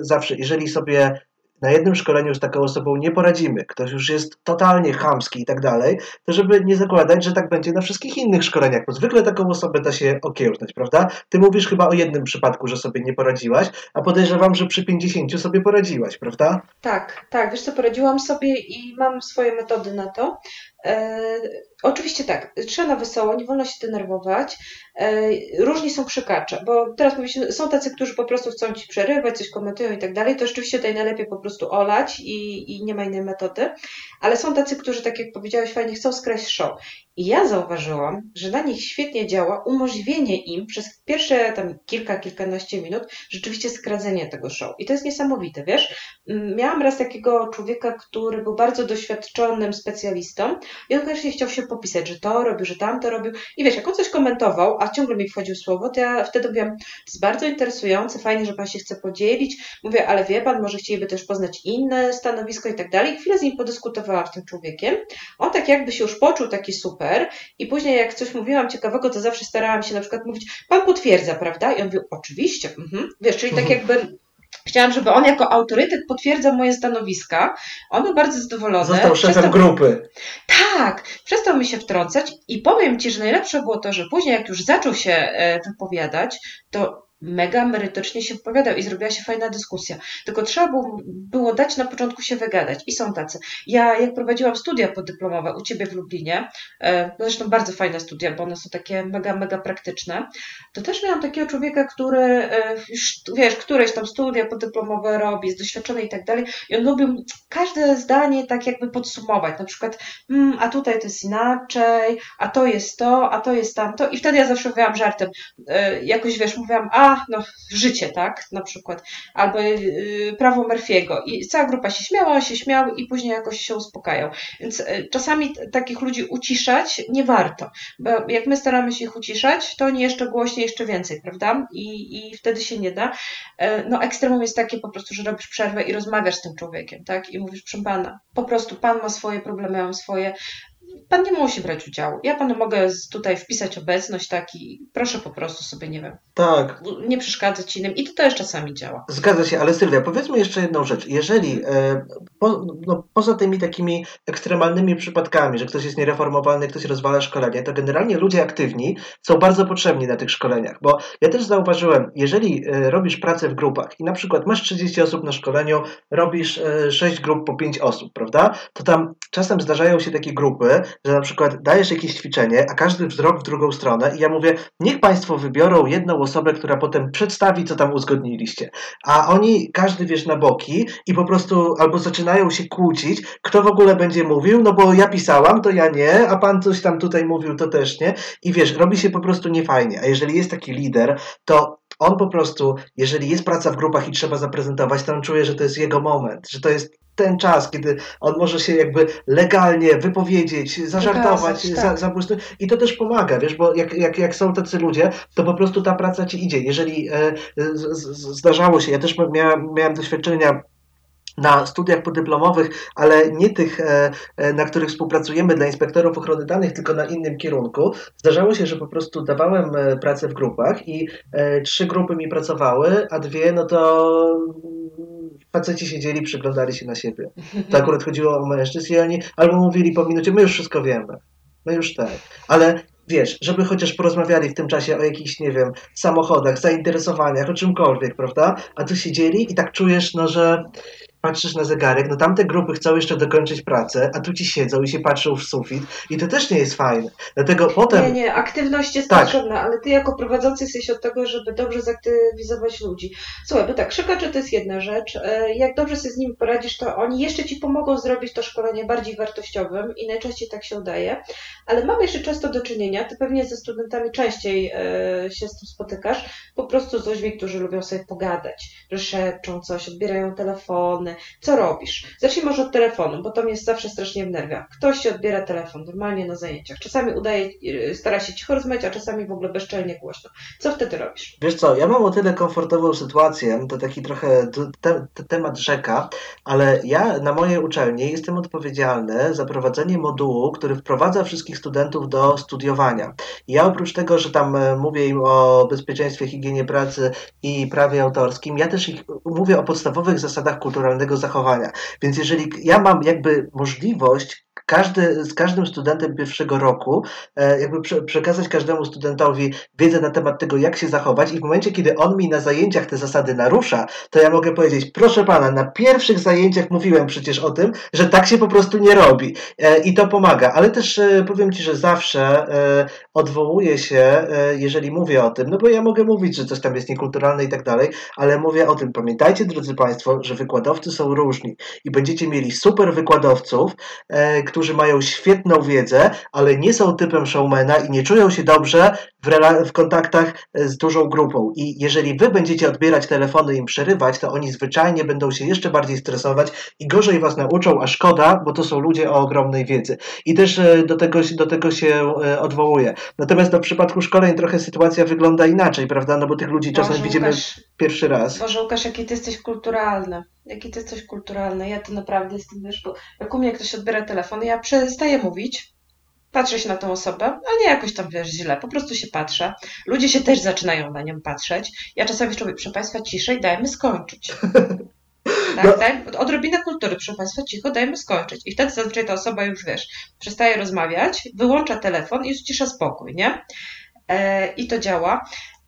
zawsze, jeżeli sobie na jednym szkoleniu z taką osobą nie poradzimy, ktoś już jest totalnie chamski i tak dalej, to żeby nie zakładać, że tak będzie na wszystkich innych szkoleniach, bo zwykle taką osobę da się okiełznać, prawda? Ty mówisz chyba o jednym przypadku, że sobie nie poradziłaś, a podejrzewam, że przy 50 sobie poradziłaś, prawda?
Tak, tak, wiesz co, poradziłam sobie i mam swoje metody na to. E, oczywiście tak, trzeba na wesoło, nie wolno się denerwować. E, różni są krzykacze, bo teraz mówiliśmy, są tacy, którzy po prostu chcą ci przerywać, coś komentują i tak dalej, to rzeczywiście tutaj najlepiej po prostu olać i, i nie ma innej metody, ale są tacy, którzy, tak jak powiedziałeś, fajnie chcą skraść show. I ja zauważyłam, że na nich świetnie działa umożliwienie im przez pierwsze tam kilka, kilkanaście minut rzeczywiście skradzenie tego show. I to jest niesamowite, wiesz? Miałam raz takiego człowieka, który był bardzo doświadczonym specjalistą i on koniecznie chciał się popisać, że to robił, że tamto robił. I wiesz, jak on coś komentował, a ciągle mi wchodził słowo, to ja wtedy mówiłam, to jest bardzo interesujące, fajnie, że pan się chce podzielić. Mówię, ale wie pan, może chcieliby też poznać inne stanowisko i tak dalej. Chwilę z nim podyskutowałam z tym człowiekiem. On tak jakby się już poczuł taki super i później jak coś mówiłam ciekawego, to zawsze starałam się na przykład mówić, pan potwierdza, prawda? I on mówił, oczywiście, mhm. wiesz, czyli tak jakby Chciałam, żeby on jako autorytet potwierdzał moje stanowiska. On był bardzo zadowolony.
Został szefem przestał... grupy.
Tak, przestał mi się wtrącać i powiem Ci, że najlepsze było to, że później jak już zaczął się e, wypowiadać, to mega merytorycznie się wypowiadał i zrobiła się fajna dyskusja. Tylko trzeba było, było dać na początku się wygadać i są tacy. Ja jak prowadziłam studia podyplomowe u Ciebie w Lublinie, e, zresztą bardzo fajne studia, bo one są takie mega, mega praktyczne, to też miałam takiego człowieka, który e, już, wiesz, któreś tam studia podyplomowe robi, jest doświadczony i tak dalej i on lubił każde zdanie tak jakby podsumować, na przykład mm, a tutaj to jest inaczej, a to jest to, a to jest tamto i wtedy ja zawsze mówiłam żartem, e, jakoś wiesz, mówiłam, a no, życie, tak, na przykład, albo yy, prawo Murphy'ego i cała grupa się śmiała, się śmiał i później jakoś się uspokajał. Więc yy, czasami takich ludzi uciszać nie warto, bo jak my staramy się ich uciszać, to oni jeszcze głośniej, jeszcze więcej, prawda? I, i wtedy się nie da. Yy, no ekstremum jest takie po prostu, że robisz przerwę i rozmawiasz z tym człowiekiem, tak? I mówisz, proszę pana, po prostu pan ma swoje problemy, ja mam swoje, pan nie musi brać udziału. Ja panu mogę tutaj wpisać obecność, tak, i proszę po prostu sobie, nie wiem,
tak.
nie przeszkadzać innym. I to też czasami działa.
Zgadza się, ale Sylwia, powiedzmy jeszcze jedną rzecz. Jeżeli e, po, no, poza tymi takimi ekstremalnymi przypadkami, że ktoś jest niereformowalny, ktoś rozwala szkolenie, to generalnie ludzie aktywni są bardzo potrzebni na tych szkoleniach, bo ja też zauważyłem, jeżeli e, robisz pracę w grupach i na przykład masz 30 osób na szkoleniu, robisz e, 6 grup po 5 osób, prawda? To tam czasem zdarzają się takie grupy, że na przykład dajesz jakieś ćwiczenie, a każdy wzrok w drugą stronę i ja mówię, niech Państwo wybiorą jedną osobę, która potem przedstawi, co tam uzgodniliście. A oni, każdy wiesz, na boki i po prostu albo zaczynają się kłócić, kto w ogóle będzie mówił, no bo ja pisałam, to ja nie, a Pan coś tam tutaj mówił, to też nie. I wiesz, robi się po prostu niefajnie. A jeżeli jest taki lider, to on po prostu, jeżeli jest praca w grupach i trzeba zaprezentować, to on czuje, że to jest jego moment, że to jest ten czas, kiedy on może się jakby legalnie wypowiedzieć, zażartować,
Wykazać, tak.
za, i to też pomaga, wiesz, bo jak, jak, jak są tacy ludzie, to po prostu ta praca ci idzie. Jeżeli e, z, z, zdarzało się, ja też miałem, miałem doświadczenia na studiach podyplomowych, ale nie tych, e, e, na których współpracujemy dla inspektorów ochrony danych, tylko na innym kierunku. Zdarzało się, że po prostu dawałem e, pracę w grupach i trzy grupy mi pracowały, a dwie, no to faceci siedzieli, przyglądali się na siebie. To akurat chodziło o mężczyzn i oni albo mówili po minucie, my już wszystko wiemy. My już tak. Ale wiesz, żeby chociaż porozmawiali w tym czasie o jakichś, nie wiem, samochodach, zainteresowaniach, o czymkolwiek, prawda? A tu siedzieli i tak czujesz, no, że patrzysz na zegarek, no tamte grupy chcą jeszcze dokończyć pracę, a tu ci siedzą i się patrzą w sufit i to też nie jest fajne. Dlatego potem...
Nie, nie, aktywność jest
Tak.
potrzebna, ale ty jako prowadzący jesteś od tego, żeby dobrze zaktywizować ludzi. Słuchaj, bo tak, szykacze to jest jedna rzecz. E, Jak dobrze sobie z nimi poradzisz, to oni jeszcze ci pomogą zrobić to szkolenie bardziej wartościowym i najczęściej tak się udaje. Ale mamy jeszcze często do czynienia, ty pewnie ze studentami częściej e, się z tym spotykasz, po prostu z ludźmi, którzy lubią sobie pogadać, że szepczą coś, odbierają Co robisz? Zacznij może od telefonu, bo to mnie zawsze strasznie wnerwia. Ktoś ci odbiera telefon normalnie na zajęciach. Czasami udaje, e, stara się cicho rozmawiać, a czasami w ogóle bezczelnie głośno. Co wtedy robisz?
Wiesz co, ja mam o tyle komfortową sytuację, to taki trochę te, te, temat rzeka, ale ja na mojej uczelni jestem odpowiedzialny za prowadzenie modułu, który wprowadza wszystkich studentów do studiowania. Ja oprócz tego, że tam e, mówię im o bezpieczeństwie, higienie pracy i prawie autorskim, ja też ich mówię o podstawowych zasadach kulturalnego zachowania. Więc jeżeli ja mam jakby możliwość każdy, z każdym studentem pierwszego roku e, jakby prze, przekazać każdemu studentowi wiedzę na temat tego, jak się zachować i w momencie, kiedy on mi na zajęciach te zasady narusza, to ja mogę powiedzieć, proszę pana, na pierwszych zajęciach mówiłem przecież o tym, że tak się po prostu nie robi e, i to pomaga, ale też e, powiem ci, że zawsze odwołuję się, jeżeli mówię o tym, no bo ja mogę mówić, że coś tam jest niekulturalne i tak dalej, ale mówię o tym, pamiętajcie drodzy państwo, że wykładowcy są różni i będziecie mieli super wykładowców, e, którzy mają świetną wiedzę, ale nie są typem showmana i nie czują się dobrze w, w kontaktach e, z dużą grupą. I jeżeli wy będziecie odbierać telefony i im przerywać, to oni zwyczajnie będą się jeszcze bardziej stresować i gorzej was nauczą, a szkoda, bo to są ludzie o ogromnej wiedzy. I też e, do tego, się- do tego się e, odwołuję. Natomiast no, w przypadku szkoleń trochę sytuacja wygląda inaczej, prawda? No bo tych ludzi czasem
Boże,
widzimy
Łukasz,
pierwszy raz.
Boże, Łukasz, jaki ty jesteś kulturalny. Jaki ty jesteś kulturalny. Ja to naprawdę jestem, wiesz, bo jak u mnie ktoś odbiera telefon, ja przestaję mówić, patrzę się na tą osobę, a nie jakoś tam, wiesz, źle, po prostu się patrzę. Ludzie się też zaczynają na nią patrzeć. Ja czasami mówię, proszę Państwa, ciszej, dajmy skończyć. Tak,
No.
tak? Odrobinę kultury, proszę Państwa, cicho, dajmy skończyć. I wtedy zazwyczaj ta osoba już, wiesz, przestaje rozmawiać, wyłącza telefon i już cisza spokój, nie? E, I to działa.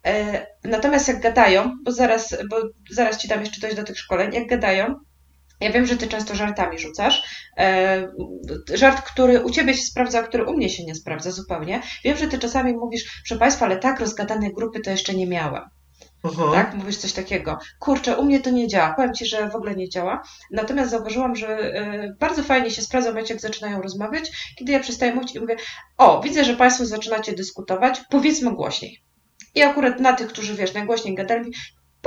E, natomiast jak gadają, bo zaraz, bo zaraz ci dam jeszcze coś do tych szkoleń, jak gadają, ja wiem, że ty często żartami rzucasz. E, żart, który u ciebie się sprawdza, a który u mnie się nie sprawdza zupełnie. Wiem, że ty czasami mówisz, proszę Państwa, ale tak rozgadane grupy to jeszcze nie miałem. Uh-huh. Tak, mówisz coś takiego. Kurczę, u mnie to nie działa. Powiem ci, że w ogóle nie działa. Natomiast zauważyłam, że y, bardzo fajnie się sprawdza momencie, jak zaczynają rozmawiać, kiedy ja przestaję mówić i mówię: O, widzę, że Państwo zaczynacie dyskutować, powiedzmy głośniej. I akurat na tych, którzy wiesz, najgłośniej gadali,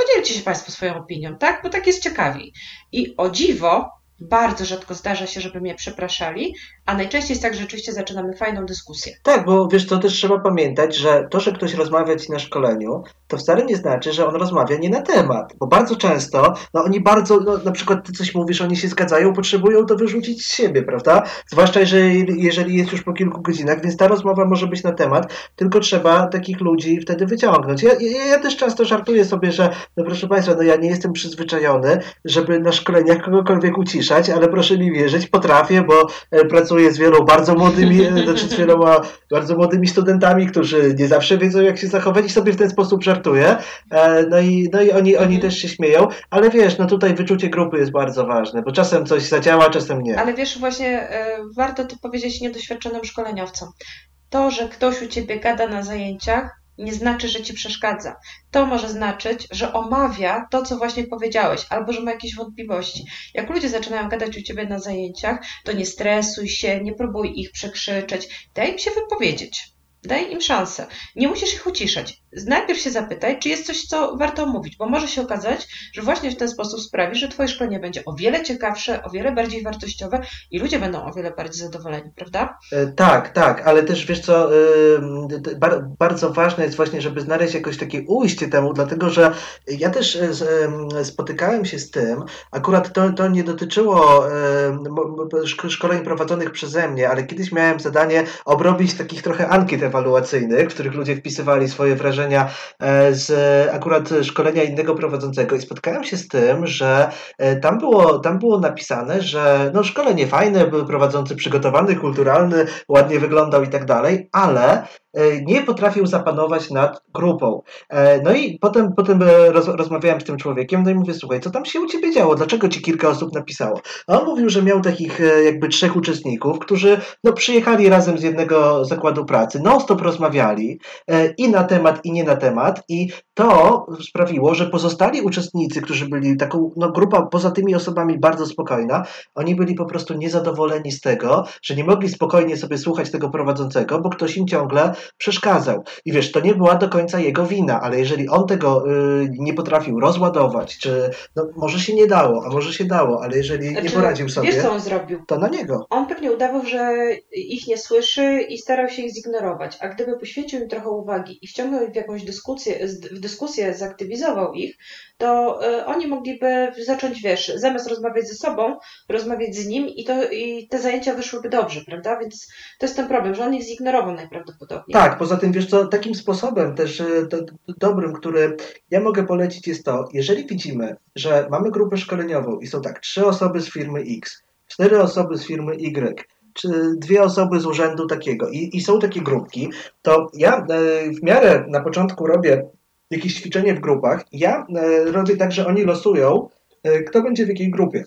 podzielcie się Państwo swoją opinią, tak? Bo tak jest ciekawiej. I o dziwo, bardzo rzadko zdarza się, żeby mnie przepraszali, a najczęściej jest tak, że rzeczywiście zaczynamy fajną dyskusję.
Tak, bo wiesz co, też trzeba pamiętać, że to, że ktoś rozmawia ci na szkoleniu, to wcale nie znaczy, że on rozmawia nie na temat, bo bardzo często, no oni bardzo, no, na przykład ty coś mówisz, oni się zgadzają, potrzebują to wyrzucić z siebie, prawda? Zwłaszcza jeżeli, jeżeli jest już po kilku godzinach, więc ta rozmowa może być na temat, tylko trzeba takich ludzi wtedy wyciągnąć. Ja, ja, ja też często żartuję sobie, że no proszę Państwa, no ja nie jestem przyzwyczajony, żeby na szkoleniach kogokolwiek uciszać, ale proszę mi wierzyć, potrafię, bo e, pracuję z wieloma bardzo młodymi, e, znaczy z wieloma bardzo młodymi studentami, którzy nie zawsze wiedzą, jak się zachować i sobie w ten sposób żartuję. E, no i, no i oni, oni mhm. też się śmieją, ale wiesz, no tutaj wyczucie grupy jest bardzo ważne, bo czasem coś zadziała, czasem nie.
Ale wiesz, właśnie warto to powiedzieć niedoświadczonym szkoleniowcom. To, że ktoś u ciebie gada na zajęciach, nie znaczy, że ci przeszkadza. To może znaczyć, że omawia to, co właśnie powiedziałeś, albo że ma jakieś wątpliwości. Jak ludzie zaczynają gadać u ciebie na zajęciach, to nie stresuj się, nie próbuj ich przekrzyczeć, daj im się wypowiedzieć. Daj im szansę. Nie musisz ich uciszać. Najpierw się zapytaj, czy jest coś, co warto omówić, bo może się okazać, że właśnie w ten sposób sprawi, że Twoje szkolenie będzie o wiele ciekawsze, o wiele bardziej wartościowe i ludzie będą o wiele bardziej zadowoleni, prawda?
E, tak, tak, ale też wiesz co, bardzo ważne jest właśnie, żeby znaleźć jakoś takie ujście temu, dlatego że ja też e, spotykałem się z tym, akurat to, to nie dotyczyło szkoleń prowadzonych przeze mnie, ale kiedyś miałem zadanie obrobić takich trochę ankiet ewaluacyjnych, w których ludzie wpisywali swoje wrażenia e, z akurat szkolenia innego prowadzącego. I spotkałem się z tym, że e, tam było, tam było napisane, że no szkolenie fajne, był prowadzący przygotowany, kulturalny, ładnie wyglądał i tak dalej, ale nie potrafił zapanować nad grupą. E, no i potem, potem e, roz, rozmawiałem z tym człowiekiem, no i mówię, słuchaj, co tam się u ciebie działo? Dlaczego ci kilka osób napisało? A on mówił, że miał takich jakby trzech uczestników, którzy no, przyjechali razem z jednego zakładu pracy, non-stop rozmawiali i na temat, i nie na temat i to sprawiło, że pozostali uczestnicy, którzy byli taką no, grupa poza tymi osobami bardzo spokojna, oni byli po prostu niezadowoleni z tego, że nie mogli spokojnie sobie słuchać tego prowadzącego, bo ktoś im ciągle przeszkadzał. I wiesz, to nie była do końca jego wina, ale jeżeli on tego y, nie potrafił rozładować, czy no, może się nie dało, a może się dało, ale jeżeli znaczy, nie poradził sobie,
wiesz, co on zrobił?
to na niego.
On pewnie udawał, że ich nie słyszy i starał się ich zignorować, a gdyby poświęcił im trochę uwagi i wciągnął ich w jakąś dyskusję, w dyskusję zaktywizował ich, to y, oni mogliby zacząć, wiesz, zamiast rozmawiać ze sobą, rozmawiać z nim i, to, i te zajęcia wyszłyby dobrze, prawda? Więc to jest ten problem, że on ich zignorował najprawdopodobniej.
Tak, poza tym, wiesz co, takim sposobem też y, dobrym, który ja mogę polecić jest to, jeżeli widzimy, że mamy grupę szkoleniową i są tak, trzy osoby z firmy X, cztery osoby z firmy Y, czy dwie osoby z urzędu takiego i, i są takie grupki, to ja y, w miarę na początku robię jakieś ćwiczenie w grupach. Ja e, robię tak, że oni losują, e, kto będzie w jakiej grupie.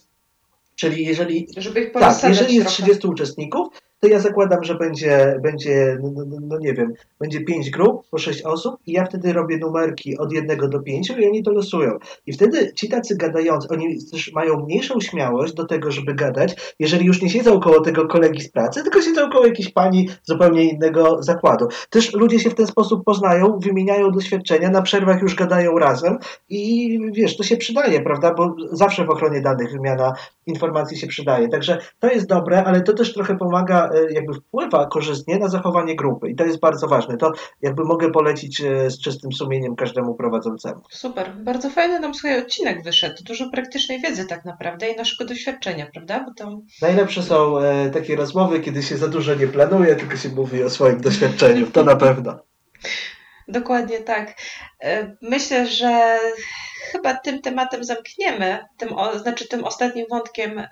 Czyli jeżeli, tak, jeżeli jest 30 uczestników, to ja zakładam, że będzie, będzie no, no, no, no, nie wiem, będzie pięć grup po sześć osób i ja wtedy robię numerki od jednego do pięciu i oni to losują. I wtedy ci tacy gadający, oni też mają mniejszą śmiałość do tego, żeby gadać, jeżeli już nie siedzą koło tego kolegi z pracy, tylko siedzą koło jakiejś pani zupełnie innego zakładu. Też ludzie się w ten sposób poznają, wymieniają doświadczenia, na przerwach już gadają razem i wiesz, to się przydaje, prawda, bo zawsze w ochronie danych wymiana informacji się przydaje. Także to jest dobre, ale to też trochę pomaga jakby wpływa korzystnie na zachowanie grupy i to jest bardzo ważne. To jakby mogę polecić e, z czystym sumieniem każdemu prowadzącemu.
Super, bardzo fajny nam swój odcinek wyszedł. Dużo praktycznej wiedzy tak naprawdę i naszego doświadczenia, prawda? Bo to...
Najlepsze są e, takie rozmowy, kiedy się za dużo nie planuje, tylko się mówi o swoim doświadczeniu. To na pewno.
Dokładnie tak. Myślę, że chyba tym tematem zamkniemy, tym, znaczy tym ostatnim wątkiem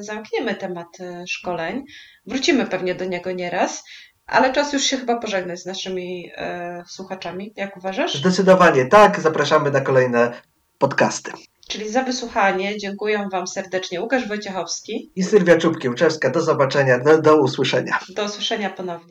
zamkniemy temat szkoleń. Wrócimy pewnie do niego nieraz. Ale czas już się chyba pożegnać z naszymi e, słuchaczami. Jak uważasz?
Zdecydowanie tak. Zapraszamy na kolejne podcasty.
Czyli za wysłuchanie dziękuję Wam serdecznie Łukasz Wojciechowski
i Sylwia Czubkiełczewska. Do zobaczenia, do, do usłyszenia.
Do usłyszenia ponownie.